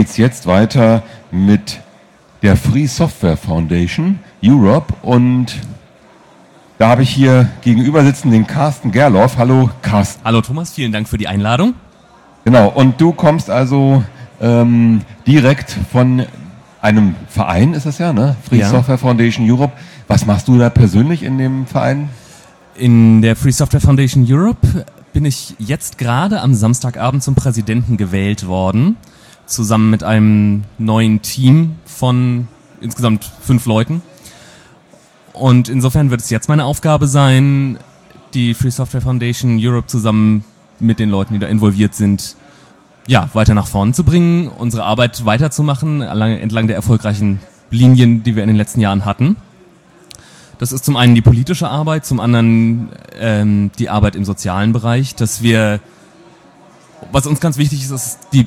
geht's jetzt weiter mit der Free Software Foundation Europe und da habe ich hier gegenüber sitzen den Carsten Gerloff. Hallo Carsten. Hallo Thomas, vielen Dank für die Einladung. Genau, und du kommst also ähm, direkt von einem Verein, ist das ja, ne? Free Ja. Software Foundation Europe. Was machst du da persönlich in dem Verein? In der Free Software Foundation Europe bin ich jetzt gerade am Samstagabend zum Präsidenten gewählt worden, zusammen mit einem neuen Team von insgesamt fünf Leuten. Und insofern wird es jetzt meine Aufgabe sein, die Free Software Foundation Europe zusammen mit den Leuten, die da involviert sind, ja, weiter nach vorne zu bringen, unsere Arbeit weiterzumachen, entlang der erfolgreichen Linien, die wir in den letzten Jahren hatten. Das ist zum einen die politische Arbeit, zum anderen ähm, die Arbeit im sozialen Bereich, dass wir, was uns ganz wichtig ist, ist die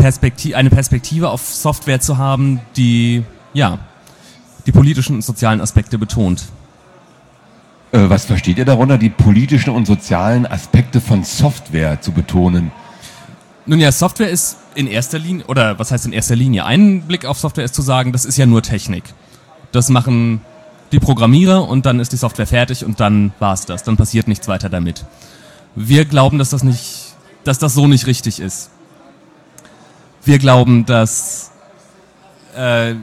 Perspektive, eine Perspektive auf Software zu haben, die, ja, die politischen und sozialen Aspekte betont. Äh, was versteht ihr darunter, die politischen und sozialen Aspekte von Software zu betonen? Nun ja, Software ist in erster Linie, oder was heißt in erster Linie? Ein Blick auf Software ist zu sagen, das ist ja nur Technik. Das machen die Programmierer und dann ist die Software fertig und dann war's das. Dann passiert nichts weiter damit. Wir glauben, dass das nicht, dass das so nicht richtig ist. Wir glauben, dass äh,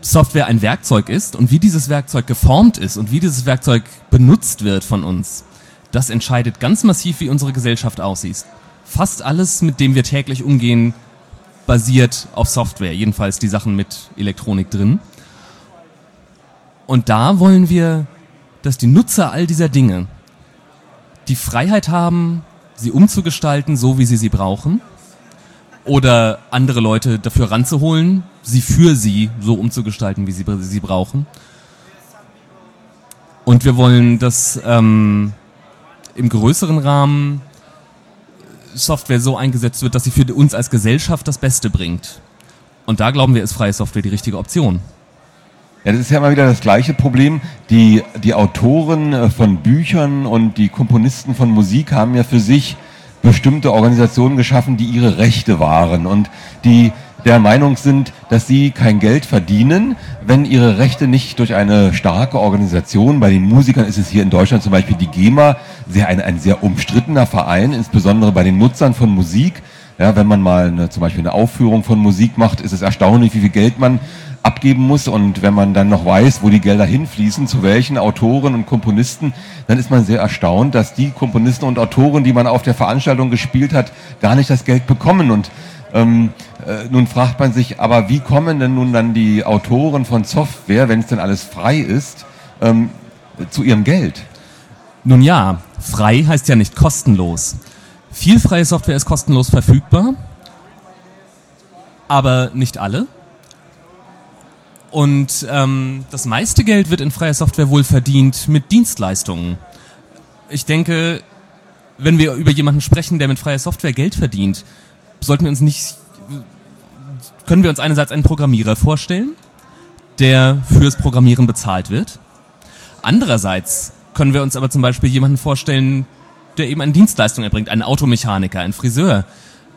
Software ein Werkzeug ist und wie dieses Werkzeug geformt ist und wie dieses Werkzeug benutzt wird von uns, das entscheidet ganz massiv, wie unsere Gesellschaft aussieht. Fast alles, mit dem wir täglich umgehen, basiert auf Software, jedenfalls die Sachen mit Elektronik drin. Und da wollen wir, dass die Nutzer all dieser Dinge die Freiheit haben, sie umzugestalten, so wie sie sie brauchen, oder andere Leute dafür ranzuholen, sie für sie so umzugestalten, wie sie sie brauchen. Und wir wollen, dass ähm, im größeren Rahmen Software so eingesetzt wird, dass sie für uns als Gesellschaft das Beste bringt. Und da glauben wir, ist freie Software die richtige Option. Ja, das ist ja immer wieder das gleiche Problem. Die, die Autoren äh, von Büchern und die Komponisten von Musik haben ja für sich bestimmte Organisationen geschaffen, die ihre Rechte wahren und die der Meinung sind, dass sie kein Geld verdienen, wenn ihre Rechte nicht durch eine starke Organisation, bei den Musikern ist es hier in Deutschland zum Beispiel die GEMA, sehr ein, ein sehr umstrittener Verein, insbesondere bei den Nutzern von Musik. Ja, wenn man mal eine, zum Beispiel eine Aufführung von Musik macht, ist es erstaunlich, wie viel Geld man abgeben muss. Und wenn man dann noch weiß, wo die Gelder hinfließen, zu welchen Autoren und Komponisten, dann ist man sehr erstaunt, dass die Komponisten und Autoren, die man auf der Veranstaltung gespielt hat, gar nicht das Geld bekommen. Und ähm, äh, nun fragt man sich, aber wie kommen denn nun dann die Autoren von Software, wenn es denn alles frei ist, ähm, zu ihrem Geld? Nun ja, frei heißt ja nicht kostenlos. Viel freie Software ist kostenlos verfügbar, aber nicht alle. Und ähm, das meiste Geld wird in freier Software wohl verdient mit Dienstleistungen. Ich denke, wenn wir über jemanden sprechen, der mit freier Software Geld verdient, sollten wir uns nicht, können wir uns einerseits einen Programmierer vorstellen, der fürs Programmieren bezahlt wird. Andererseits können wir uns aber zum Beispiel jemanden vorstellen, der eben eine Dienstleistung erbringt, einen Automechaniker, einen Friseur.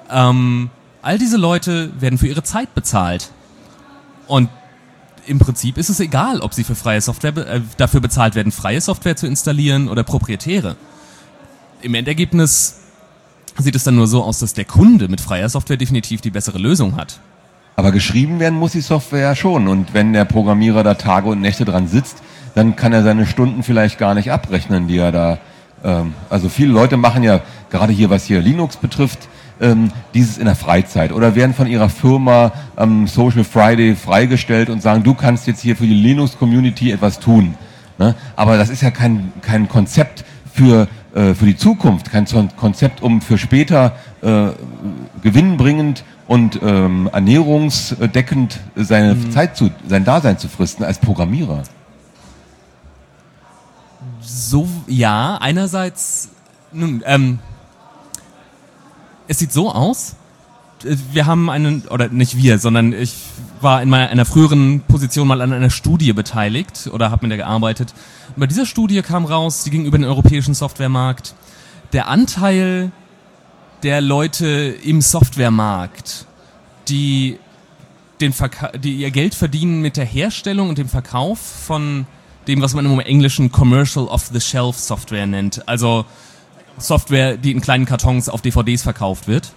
Ähm, all diese Leute werden für ihre Zeit bezahlt. Und im Prinzip ist es egal, ob sie für freie Software äh, dafür bezahlt werden, freie Software zu installieren oder proprietäre. Im Endergebnis sieht es dann nur so aus, dass der Kunde mit freier Software definitiv die bessere Lösung hat. Aber geschrieben werden muss die Software ja schon. Und wenn der Programmierer da Tage und Nächte dran sitzt, dann kann er seine Stunden vielleicht gar nicht abrechnen, die er da. Ähm, also viele Leute machen ja, gerade hier, was hier Linux betrifft, ähm, dieses in der Freizeit oder werden von ihrer Firma am Social Friday freigestellt und sagen, du kannst jetzt hier für die Linux-Community etwas tun. Ne? Aber das ist ja kein, kein Konzept für, äh, für die Zukunft, kein Konzept, um für später äh, gewinnbringend und ähm, ernährungsdeckend seine Zeit zu, sein Dasein zu fristen als Programmierer. So, ja, einerseits, nun, ähm, es sieht so aus. äh, Wir haben einen, oder nicht wir, sondern ich war in meiner einer früheren Position mal an einer Studie beteiligt oder habe mit der gearbeitet. Und bei dieser Studie kam raus, die ging über den europäischen Softwaremarkt. Der Anteil der Leute im Softwaremarkt, die, den die ihr Geld verdienen mit der Herstellung und dem Verkauf von dem, was man im Englischen Commercial Off-the-Shelf Software nennt. Also Software, die in kleinen Kartons auf DVDs verkauft wird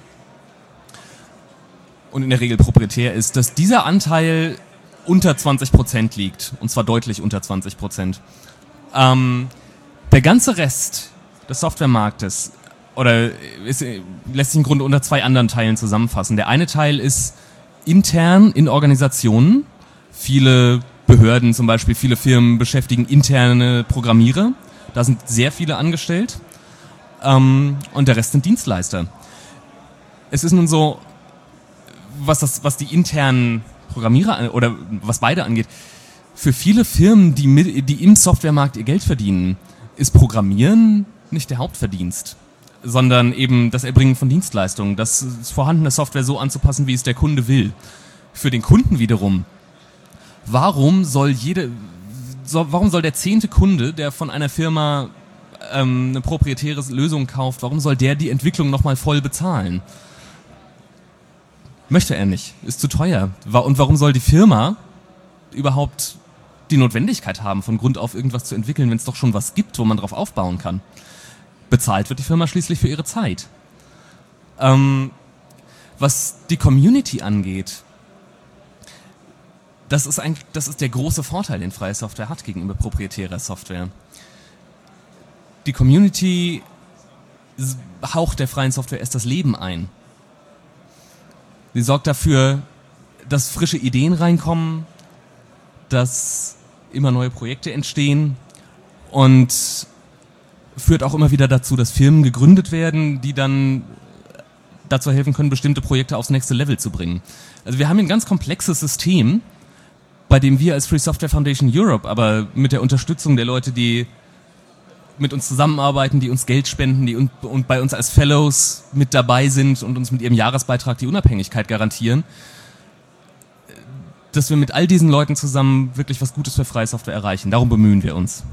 und in der Regel proprietär ist, dass dieser Anteil unter 20% liegt. Und zwar deutlich unter 20%. Ähm, der ganze Rest des Softwaremarktes oder ist, lässt sich im Grunde unter zwei anderen Teilen zusammenfassen. Der eine Teil ist intern in Organisationen. Viele Behörden zum Beispiel, viele Firmen beschäftigen interne Programmierer. Da sind sehr viele angestellt. Ähm, und der Rest sind Dienstleister. Es ist nun so, was, das, was die internen Programmierer oder was beide angeht, für viele Firmen, die, mit, die im Softwaremarkt ihr Geld verdienen, ist Programmieren nicht der Hauptverdienst, sondern eben das Erbringen von Dienstleistungen, das vorhandene Software so anzupassen, wie es der Kunde will. Für den Kunden wiederum, warum soll jede, so, warum soll der zehnte Kunde, der von einer Firma ähm, eine proprietäre Lösung kauft, warum soll der die Entwicklung nochmal voll bezahlen? Möchte er nicht, ist zu teuer. Und warum soll die Firma überhaupt die Notwendigkeit haben, von Grund auf irgendwas zu entwickeln, wenn es doch schon was gibt, wo man drauf aufbauen kann? Bezahlt wird die Firma schließlich für ihre Zeit. Ähm, was die Community angeht, das ist, ein, das ist der große Vorteil, den freie Software hat gegenüber proprietärer Software. Die Community haucht der freien Software erst das Leben ein. Sie sorgt dafür, dass frische Ideen reinkommen, dass immer neue Projekte entstehen und führt auch immer wieder dazu, dass Firmen gegründet werden, die dann dazu helfen können, bestimmte Projekte aufs nächste Level zu bringen. Also wir haben ein ganz komplexes System, bei dem wir als Free Software Foundation Europe aber mit der Unterstützung der Leute, die mit uns zusammenarbeiten, die uns Geld spenden, die und, und bei uns als Fellows mit dabei sind und uns mit ihrem Jahresbeitrag die Unabhängigkeit garantieren, dass wir mit all diesen Leuten zusammen wirklich was Gutes für freie Software erreichen. Darum bemühen wir uns.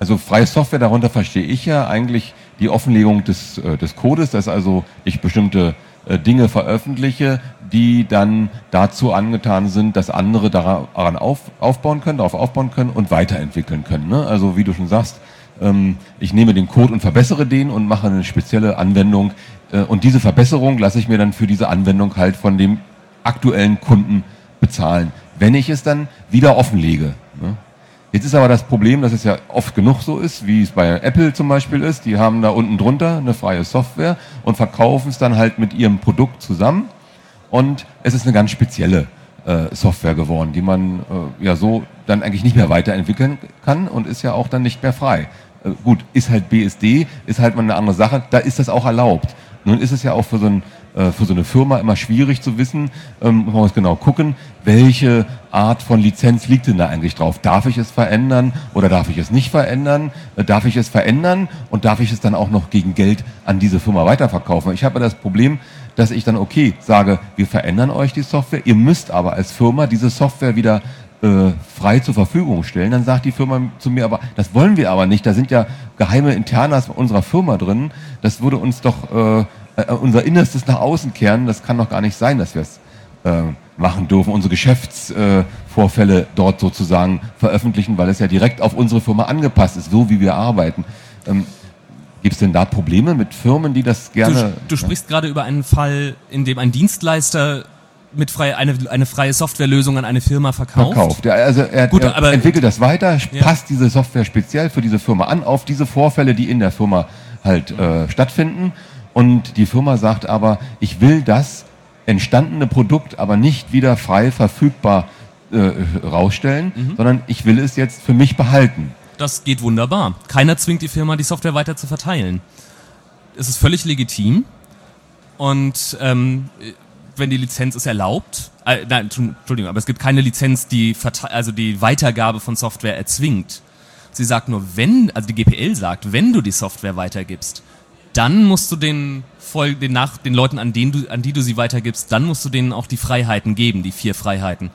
Also freie Software, darunter verstehe ich ja eigentlich die Offenlegung des, äh, des Codes, dass also ich bestimmte äh, Dinge veröffentliche, die dann dazu angetan sind, dass andere daran auf, aufbauen können, darauf aufbauen können und weiterentwickeln können. Ne? Also wie du schon sagst, ähm, ich nehme den Code und verbessere den und mache eine spezielle Anwendung äh, und diese Verbesserung lasse ich mir dann für diese Anwendung halt von dem aktuellen Kunden bezahlen, wenn ich es dann wieder offenlege. Ne? Jetzt ist aber das Problem, dass es ja oft genug so ist, wie es bei Apple zum Beispiel ist. Die haben da unten drunter eine freie Software und verkaufen es dann halt mit ihrem Produkt zusammen. Und es ist eine ganz spezielle äh, Software geworden, die man äh, ja so dann eigentlich nicht mehr weiterentwickeln kann und ist ja auch dann nicht mehr frei. Äh, gut, ist halt BSD, ist halt mal eine andere Sache, da ist das auch erlaubt. Nun ist es ja auch für so ein äh, für so eine Firma immer schwierig zu wissen, ähm, man muss genau gucken, welche Art von Lizenz liegt denn da eigentlich drauf? Darf ich es verändern oder darf ich es nicht verändern? Äh, darf ich es verändern und darf ich es dann auch noch gegen Geld an diese Firma weiterverkaufen? Ich habe das Problem, dass ich dann, okay, sage, wir verändern euch die Software, ihr müsst aber als Firma diese Software wieder äh, frei zur Verfügung stellen. Dann sagt die Firma zu mir, aber das wollen wir aber nicht. Da sind ja geheime Internas unserer Firma drin. Das würde uns doch äh, äh, unser Innerstes nach außen kehren, das kann doch gar nicht sein, dass wir es äh, machen dürfen, unsere Geschäftsvorfälle äh, dort sozusagen veröffentlichen, weil es ja direkt auf unsere Firma angepasst ist, so wie wir arbeiten. Ähm, Gibt es denn da Probleme mit Firmen, die das gerne... Du, du sprichst ja? gerade über einen Fall, in dem ein Dienstleister mit frei, eine, eine freie Softwarelösung an eine Firma verkauft. Verkauft. Ja, also er, Gut, er entwickelt das weiter, ja. passt diese Software speziell für diese Firma an, auf diese Vorfälle, die in der Firma halt äh, stattfinden und die Firma sagt aber, ich will das entstandene Produkt aber nicht wieder frei verfügbar äh, rausstellen, mhm. sondern ich will es jetzt für mich behalten. Das geht wunderbar. Keiner zwingt die Firma, die Software weiter zu verteilen. Es ist völlig legitim und ähm, wenn die Lizenz es erlaubt, äh, nein, Entschuldigung, aber es gibt keine Lizenz, die also die Weitergabe von Software erzwingt. Sie sagt nur, wenn, also die GPL sagt, wenn du die Software weitergibst, dann musst du den, voll, den, nach, den Leuten, an, denen du, an die du sie weitergibst, dann musst du denen auch die Freiheiten geben, die vier Freiheiten,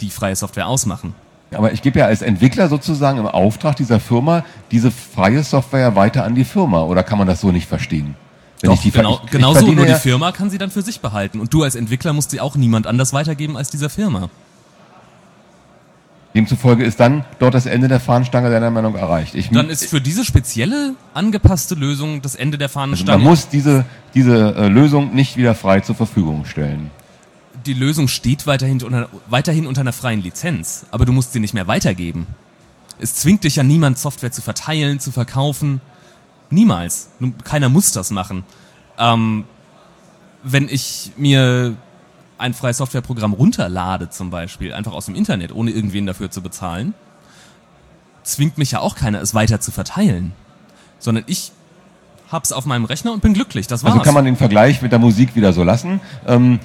die freie Software ausmachen. Aber ich gebe ja als Entwickler sozusagen im Auftrag dieser Firma diese freie Software weiter an die Firma. Oder kann man das so nicht verstehen? Wenn Doch, ich die genau, ich, ich so, nur die Firma kann sie dann für sich behalten. Und du als Entwickler musst sie auch niemand anders weitergeben als dieser Firma. Demzufolge ist dann dort das Ende der Fahnenstange deiner Meinung erreicht. Ich, dann ist für diese spezielle angepasste Lösung das Ende der Fahnenstange. Also man muss diese, diese äh, Lösung nicht wieder frei zur Verfügung stellen. Die Lösung steht weiterhin unter, weiterhin unter einer freien Lizenz, aber du musst sie nicht mehr weitergeben. Es zwingt dich ja niemand, Software zu verteilen, zu verkaufen. Niemals. Keiner muss das machen. Ähm, wenn ich mir ein freies Softwareprogramm runterlade zum Beispiel, einfach aus dem Internet, ohne irgendwen dafür zu bezahlen, zwingt mich ja auch keiner, es weiter zu verteilen. Sondern ich hab's auf meinem Rechner und bin glücklich. Das war's. Also kann man den Vergleich mit der Musik wieder so lassen. Ähm,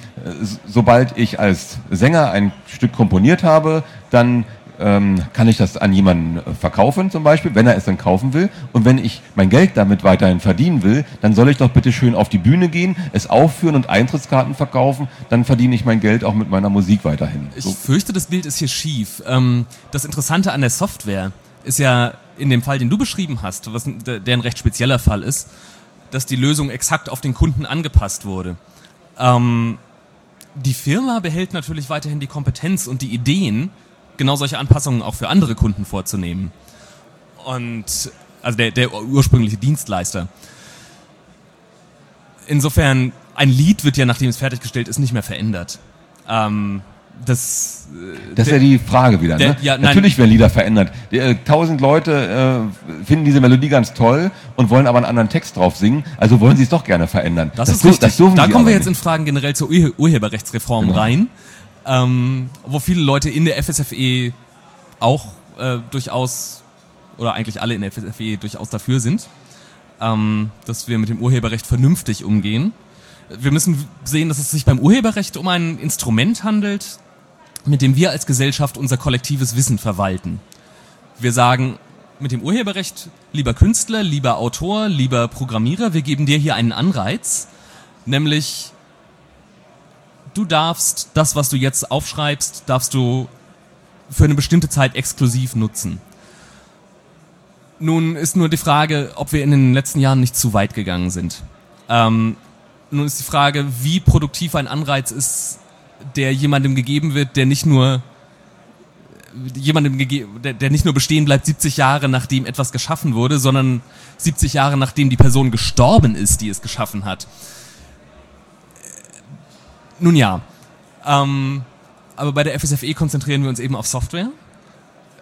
sobald ich als Sänger ein Stück komponiert habe, dann ähm, kann ich das an jemanden äh, verkaufen zum Beispiel, wenn er es dann kaufen will. Und wenn ich mein Geld damit weiterhin verdienen will, dann soll ich doch bitte schön auf die Bühne gehen, es aufführen und Eintrittskarten verkaufen. Dann verdiene ich mein Geld auch mit meiner Musik weiterhin. Ich so. fürchte, das Bild ist hier schief. Ähm, das Interessante an der Software ist ja in dem Fall, den du beschrieben hast, was der ein recht spezieller Fall ist, dass die Lösung exakt auf den Kunden angepasst wurde. Ähm, die Firma behält natürlich weiterhin die Kompetenz und die Ideen, genau solche Anpassungen auch für andere Kunden vorzunehmen. Und also der, der ursprüngliche Dienstleister. Insofern, ein Lied wird ja, nachdem es fertiggestellt ist, nicht mehr verändert. Ähm, das, äh, das ist ja die Frage wieder. Der, ne? ja, Natürlich werden Lieder verändert. Äh, tausend Leute äh, finden diese Melodie ganz toll und wollen aber einen anderen Text drauf singen, also wollen sie es doch gerne verändern. Das, das ist richtig. Das da kommen wir jetzt nicht. in Fragen generell zur Ur Urheberrechtsreform genau. rein ähm, wo viele Leute in der FSFE auch äh, durchaus, oder eigentlich alle in der FSFE durchaus dafür sind, ähm, dass wir mit dem Urheberrecht vernünftig umgehen. Wir müssen sehen, dass es sich beim Urheberrecht um ein Instrument handelt, mit dem wir als Gesellschaft unser kollektives Wissen verwalten. Wir sagen mit dem Urheberrecht, lieber Künstler, lieber Autor, lieber Programmierer, wir geben dir hier einen Anreiz, nämlich du darfst das, was du jetzt aufschreibst, darfst du für eine bestimmte Zeit exklusiv nutzen. Nun ist nur die Frage, ob wir in den letzten Jahren nicht zu weit gegangen sind. Ähm, nun ist die Frage, wie produktiv ein Anreiz ist, der jemandem gegeben wird, der nicht nur jemandem der, der nicht nur bestehen bleibt 70 Jahre nachdem etwas geschaffen wurde, sondern 70 Jahre nachdem die Person gestorben ist, die es geschaffen hat. Nun ja. Ähm, aber bei der FSFE konzentrieren wir uns eben auf Software.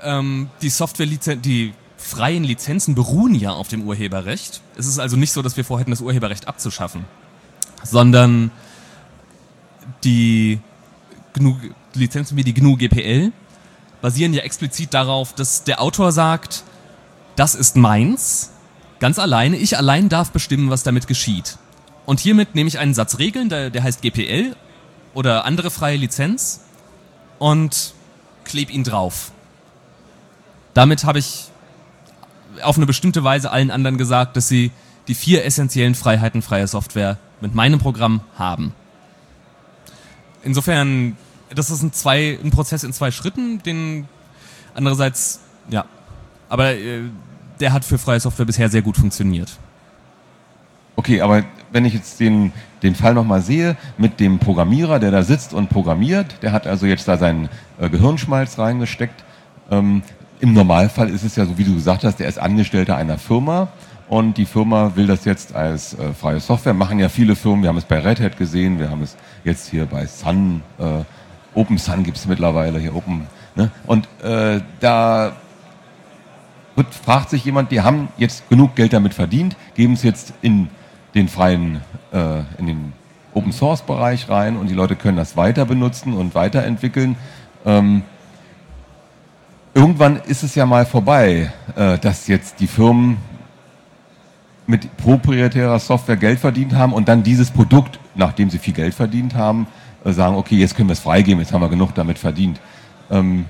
Ähm, die Software die freien Lizenzen beruhen ja auf dem Urheberrecht. Es ist also nicht so, dass wir vorhätten, das Urheberrecht abzuschaffen, sondern die GNU Lizenzen wie die GNU GPL basieren ja explizit darauf, dass der Autor sagt, das ist meins, ganz alleine, ich allein darf bestimmen, was damit geschieht. Und hiermit nehme ich einen Satz Regeln, der, der heißt GPL oder andere freie Lizenz und klebe ihn drauf. Damit habe ich auf eine bestimmte Weise allen anderen gesagt, dass sie die vier essentiellen Freiheiten freier Software mit meinem Programm haben. Insofern, das ist ein, zwei, ein Prozess in zwei Schritten, den andererseits, ja, aber äh, der hat für freie Software bisher sehr gut funktioniert. Okay, aber wenn ich jetzt den, den Fall nochmal sehe mit dem Programmierer, der da sitzt und programmiert, der hat also jetzt da seinen äh, Gehirnschmalz reingesteckt. Ähm, Im Normalfall ist es ja so, wie du gesagt hast, der ist Angestellter einer Firma und die Firma will das jetzt als äh, freie Software. Machen ja viele Firmen, wir haben es bei Red Hat gesehen, wir haben es jetzt hier bei Sun, äh, Open Sun gibt es mittlerweile, hier Open. Ne? Und äh, da wird, fragt sich jemand, die haben jetzt genug Geld damit verdient, geben es jetzt in den freien, äh, in den Open Source Bereich rein und die Leute können das weiter benutzen und weiterentwickeln. Ähm, irgendwann ist es ja mal vorbei, äh, dass jetzt die Firmen mit proprietärer Software Geld verdient haben und dann dieses Produkt, nachdem sie viel Geld verdient haben, äh, sagen, okay, jetzt können wir es freigeben, jetzt haben wir genug damit verdient. Ähm,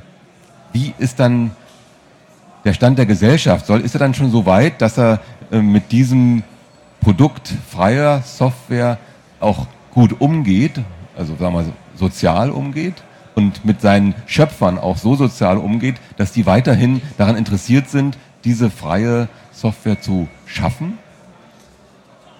wie ist dann der Stand der Gesellschaft? Soll, ist er dann schon so weit, dass er äh, mit diesem Produkt freier Software auch gut umgeht, also sagen wir sozial umgeht und mit seinen Schöpfern auch so sozial umgeht, dass die weiterhin daran interessiert sind, diese freie Software zu schaffen.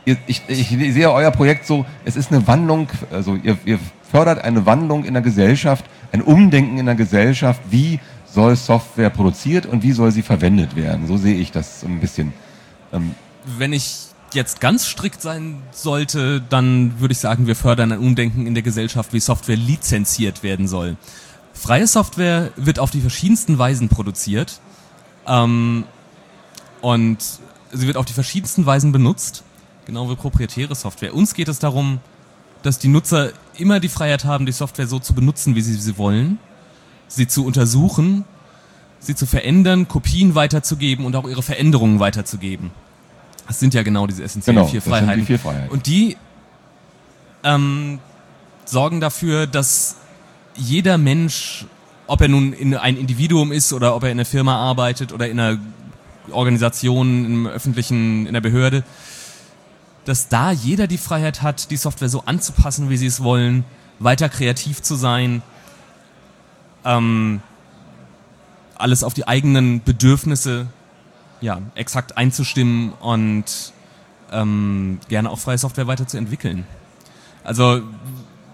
ihr, ich, ich sehe euer Projekt so, es ist eine Wandlung, also ihr, ihr fördert eine Wandlung in der Gesellschaft, ein Umdenken in der Gesellschaft, wie soll Software produziert und wie soll sie verwendet werden. So sehe ich das ein bisschen. Ähm Wenn ich jetzt ganz strikt sein sollte, dann würde ich sagen, wir fördern ein Umdenken in der Gesellschaft, wie Software lizenziert werden soll. Freie Software wird auf die verschiedensten Weisen produziert ähm, und sie wird auf die verschiedensten Weisen benutzt, genau wie proprietäre Software. Uns geht es darum, dass die Nutzer immer die Freiheit haben, die Software so zu benutzen, wie sie sie wollen, sie zu untersuchen, sie zu verändern, Kopien weiterzugeben und auch ihre Veränderungen weiterzugeben. Das sind ja genau diese essentiellen genau, vier, Freiheiten. Die vier Freiheiten. Und die ähm, sorgen dafür, dass jeder Mensch, ob er nun in ein Individuum ist oder ob er in einer Firma arbeitet oder in einer Organisation, im öffentlichen, in der Behörde, dass da jeder die Freiheit hat, die Software so anzupassen, wie sie es wollen, weiter kreativ zu sein, ähm, alles auf die eigenen Bedürfnisse ja, exakt einzustimmen und ähm, gerne auch freie Software weiterzuentwickeln. Also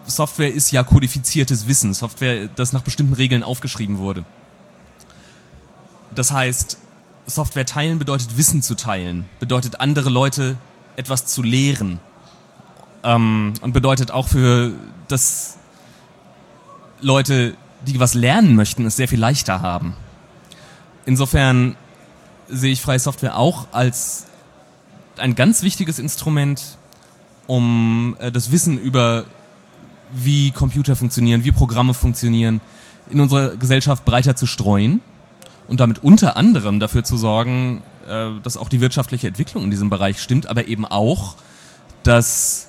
Software ist ja kodifiziertes Wissen, Software, das nach bestimmten Regeln aufgeschrieben wurde. Das heißt, Software teilen bedeutet Wissen zu teilen, bedeutet andere Leute etwas zu lehren ähm, und bedeutet auch für das Leute, die was lernen möchten, es sehr viel leichter haben. Insofern sehe ich freie Software auch als ein ganz wichtiges Instrument, um äh, das Wissen über wie Computer funktionieren, wie Programme funktionieren, in unserer Gesellschaft breiter zu streuen und damit unter anderem dafür zu sorgen, äh, dass auch die wirtschaftliche Entwicklung in diesem Bereich stimmt, aber eben auch, dass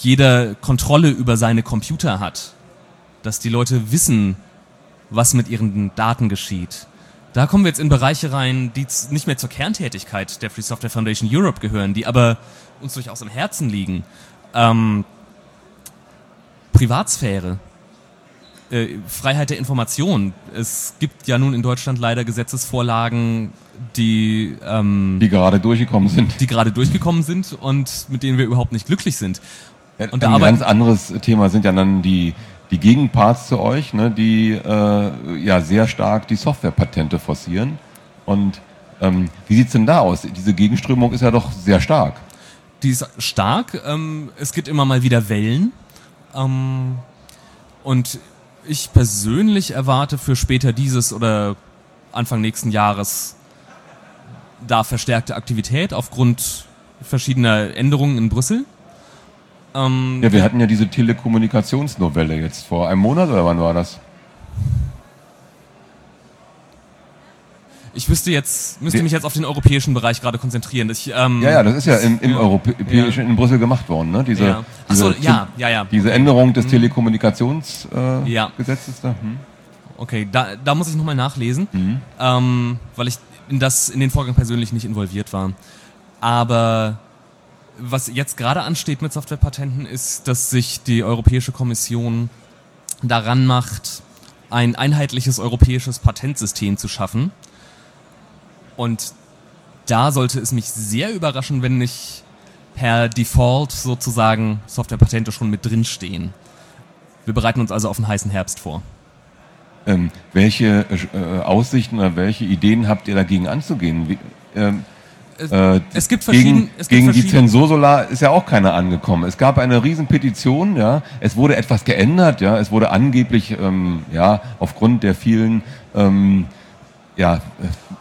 jeder Kontrolle über seine Computer hat, dass die Leute wissen, was mit ihren Daten geschieht, da kommen wir jetzt in Bereiche rein, die nicht mehr zur Kerntätigkeit der Free Software Foundation Europe gehören, die aber uns durchaus im Herzen liegen. Ähm, Privatsphäre, äh, Freiheit der Information. Es gibt ja nun in Deutschland leider Gesetzesvorlagen, die ähm, die gerade durchgekommen sind, die gerade durchgekommen sind und mit denen wir überhaupt nicht glücklich sind. und ein ganz anderes Thema sind ja dann die die Gegenparts zu euch, ne, die äh, ja sehr stark die Softwarepatente forcieren. Und ähm, wie sieht's denn da aus? Diese Gegenströmung ist ja doch sehr stark. Die ist stark. Ähm, es gibt immer mal wieder Wellen. Ähm, und ich persönlich erwarte für später dieses oder Anfang nächsten Jahres da verstärkte Aktivität aufgrund verschiedener Änderungen in Brüssel. Ähm, ja, wir hatten ja diese Telekommunikationsnovelle jetzt vor einem Monat oder wann war das? Ich wüsste jetzt, müsste mich jetzt auf den europäischen Bereich gerade konzentrieren. Ich, ähm, ja, ja, das ist ja im, im ja, europäischen, ja. in Brüssel gemacht worden, ne? Diese, ja. Achso, diese, ja, ja, ja. Diese Änderung des mhm. Telekommunikationsgesetzes äh, ja. da. Hm. Okay, da, da muss ich nochmal nachlesen, mhm. ähm, weil ich in das, in den Vorgang persönlich nicht involviert war. Aber was jetzt gerade ansteht mit Softwarepatenten, ist, dass sich die Europäische Kommission daran macht, ein einheitliches europäisches Patentsystem zu schaffen. Und da sollte es mich sehr überraschen, wenn nicht per Default sozusagen Softwarepatente schon mit drinstehen. Wir bereiten uns also auf einen heißen Herbst vor. Ähm, welche äh, Aussichten oder welche Ideen habt ihr dagegen anzugehen? Wie, ähm, äh, es gibt verschiedene. Gegen, gegen die Zensursolar ist ja auch keiner angekommen. Es gab eine Riesenpetition, ja. Es wurde etwas geändert, ja. Es wurde angeblich, ähm, ja, aufgrund der vielen, ähm, ja,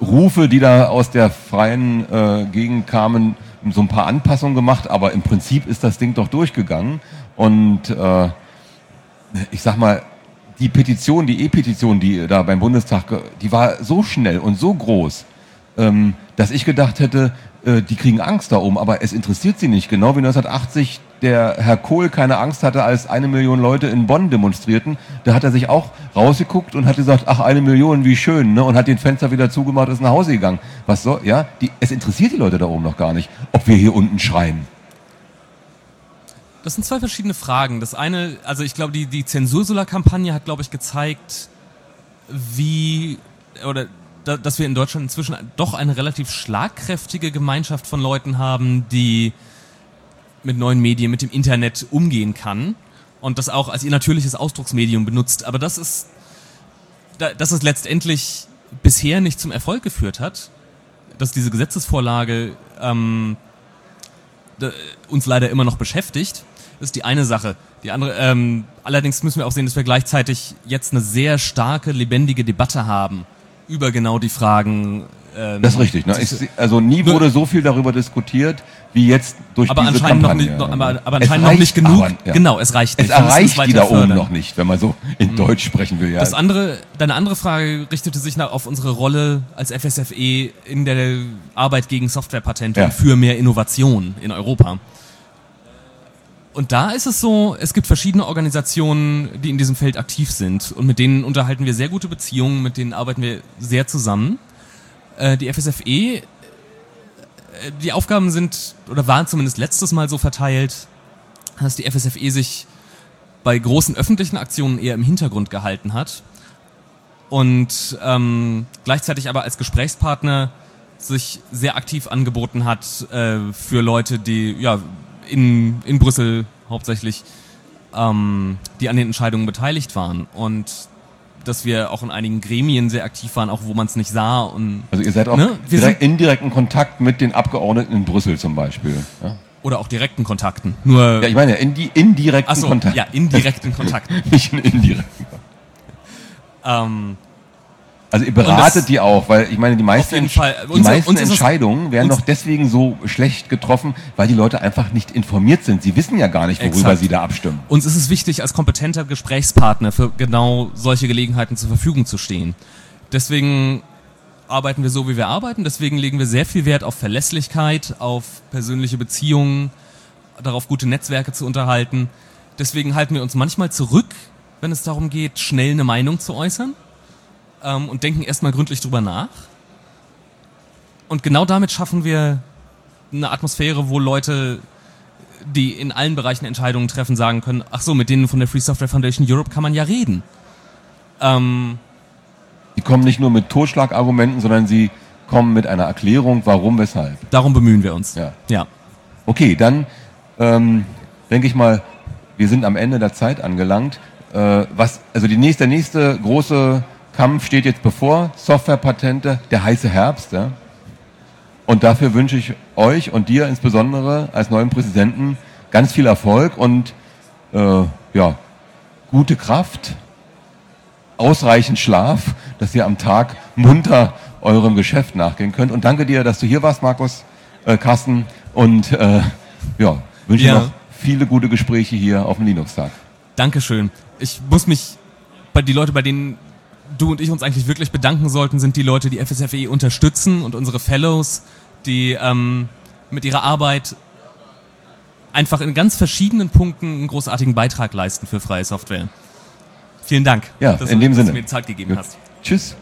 Rufe, die da aus der freien äh, Gegend kamen, so ein paar Anpassungen gemacht. Aber im Prinzip ist das Ding doch durchgegangen. Und äh, ich sag mal, die Petition, die E-Petition, die da beim Bundestag, die war so schnell und so groß ähm, dass ich gedacht hätte, äh, die kriegen Angst da oben, aber es interessiert sie nicht. Genau wie 1980 der Herr Kohl keine Angst hatte, als eine Million Leute in Bonn demonstrierten. Da hat er sich auch rausgeguckt und hat gesagt, ach, eine Million, wie schön, ne? und hat den Fenster wieder zugemacht und ist nach Hause gegangen. Was soll, ja? Die, es interessiert die Leute da oben noch gar nicht, ob wir hier unten schreien. Das sind zwei verschiedene Fragen. Das eine, also ich glaube, die, die Zensursolar-Kampagne hat, glaube ich, gezeigt, wie, oder dass wir in Deutschland inzwischen doch eine relativ schlagkräftige Gemeinschaft von Leuten haben, die mit neuen Medien, mit dem Internet umgehen kann und das auch als ihr natürliches Ausdrucksmedium benutzt. Aber das ist, dass es letztendlich bisher nicht zum Erfolg geführt hat, dass diese Gesetzesvorlage ähm, uns leider immer noch beschäftigt, ist die eine Sache. Die andere, ähm, allerdings müssen wir auch sehen, dass wir gleichzeitig jetzt eine sehr starke, lebendige Debatte haben über genau die Fragen. Ähm, das ist richtig. Ne? Ich, also nie wurde so viel darüber diskutiert wie jetzt durch aber diese anscheinend Kampagne. Noch nicht, aber, aber anscheinend noch nicht genug. Aber, ja. Genau, es reicht nicht. Es erreicht die da oben noch nicht, wenn man so in mhm. Deutsch sprechen will. Ja. Das andere, deine andere Frage richtete sich auf unsere Rolle als FSFE in der Arbeit gegen Softwarepatente ja. und für mehr Innovation in Europa. Und da ist es so, es gibt verschiedene Organisationen, die in diesem Feld aktiv sind. Und mit denen unterhalten wir sehr gute Beziehungen, mit denen arbeiten wir sehr zusammen. Äh, die FSFE, äh, die Aufgaben sind, oder waren zumindest letztes Mal so verteilt, dass die FSFE sich bei großen öffentlichen Aktionen eher im Hintergrund gehalten hat und ähm, gleichzeitig aber als Gesprächspartner sich sehr aktiv angeboten hat äh, für Leute, die ja in, in Brüssel hauptsächlich, ähm, die an den Entscheidungen beteiligt waren. Und dass wir auch in einigen Gremien sehr aktiv waren, auch wo man es nicht sah. Und, also ihr seid auch ne? direkt, in direkten Kontakt mit den Abgeordneten in Brüssel zum Beispiel. Ja? Oder auch direkten Kontakten. Nur ja, ich meine ja, in die indirekten so, Kontakten. Ja, indirekten Kontakten. nicht in indirekten Kontakten. Ähm, also ihr beratet die auch, weil ich meine, die meisten, Fall, die meisten uns Entscheidungen werden doch deswegen so schlecht getroffen, weil die Leute einfach nicht informiert sind. Sie wissen ja gar nicht, worüber exakt. sie da abstimmen. Uns ist es wichtig, als kompetenter Gesprächspartner für genau solche Gelegenheiten zur Verfügung zu stehen. Deswegen arbeiten wir so, wie wir arbeiten. Deswegen legen wir sehr viel Wert auf Verlässlichkeit, auf persönliche Beziehungen, darauf gute Netzwerke zu unterhalten. Deswegen halten wir uns manchmal zurück, wenn es darum geht, schnell eine Meinung zu äußern ähm, und denken erstmal gründlich drüber nach. Und genau damit schaffen wir eine Atmosphäre, wo Leute, die in allen Bereichen Entscheidungen treffen, sagen können, ach so, mit denen von der Free Software Foundation Europe kann man ja reden. Ähm, die kommen nicht nur mit Totschlagargumenten, sondern sie kommen mit einer Erklärung, warum, weshalb. Darum bemühen wir uns. Ja. ja. Okay, dann ähm, denke ich mal, wir sind am Ende der Zeit angelangt. Äh, was, also die nächste, der nächste große Kampf steht jetzt bevor, Softwarepatente, der heiße Herbst. Ja? Und dafür wünsche ich euch und dir insbesondere als neuen Präsidenten ganz viel Erfolg und äh, ja, gute Kraft, ausreichend Schlaf, dass ihr am Tag munter eurem Geschäft nachgehen könnt. Und danke dir, dass du hier warst, Markus, äh, Carsten. Und äh, ja, wünsche ja. noch viele gute Gespräche hier auf dem Linux-Tag. Dankeschön. Ich muss mich bei die Leute, bei denen du und ich uns eigentlich wirklich bedanken sollten, sind die Leute, die FSFE unterstützen und unsere Fellows, die ähm, mit ihrer Arbeit einfach in ganz verschiedenen Punkten einen großartigen Beitrag leisten für freie Software. Vielen Dank, ja, dass, in du, dem dass Sinne. du mir Zeit gegeben Gut. hast. Tschüss.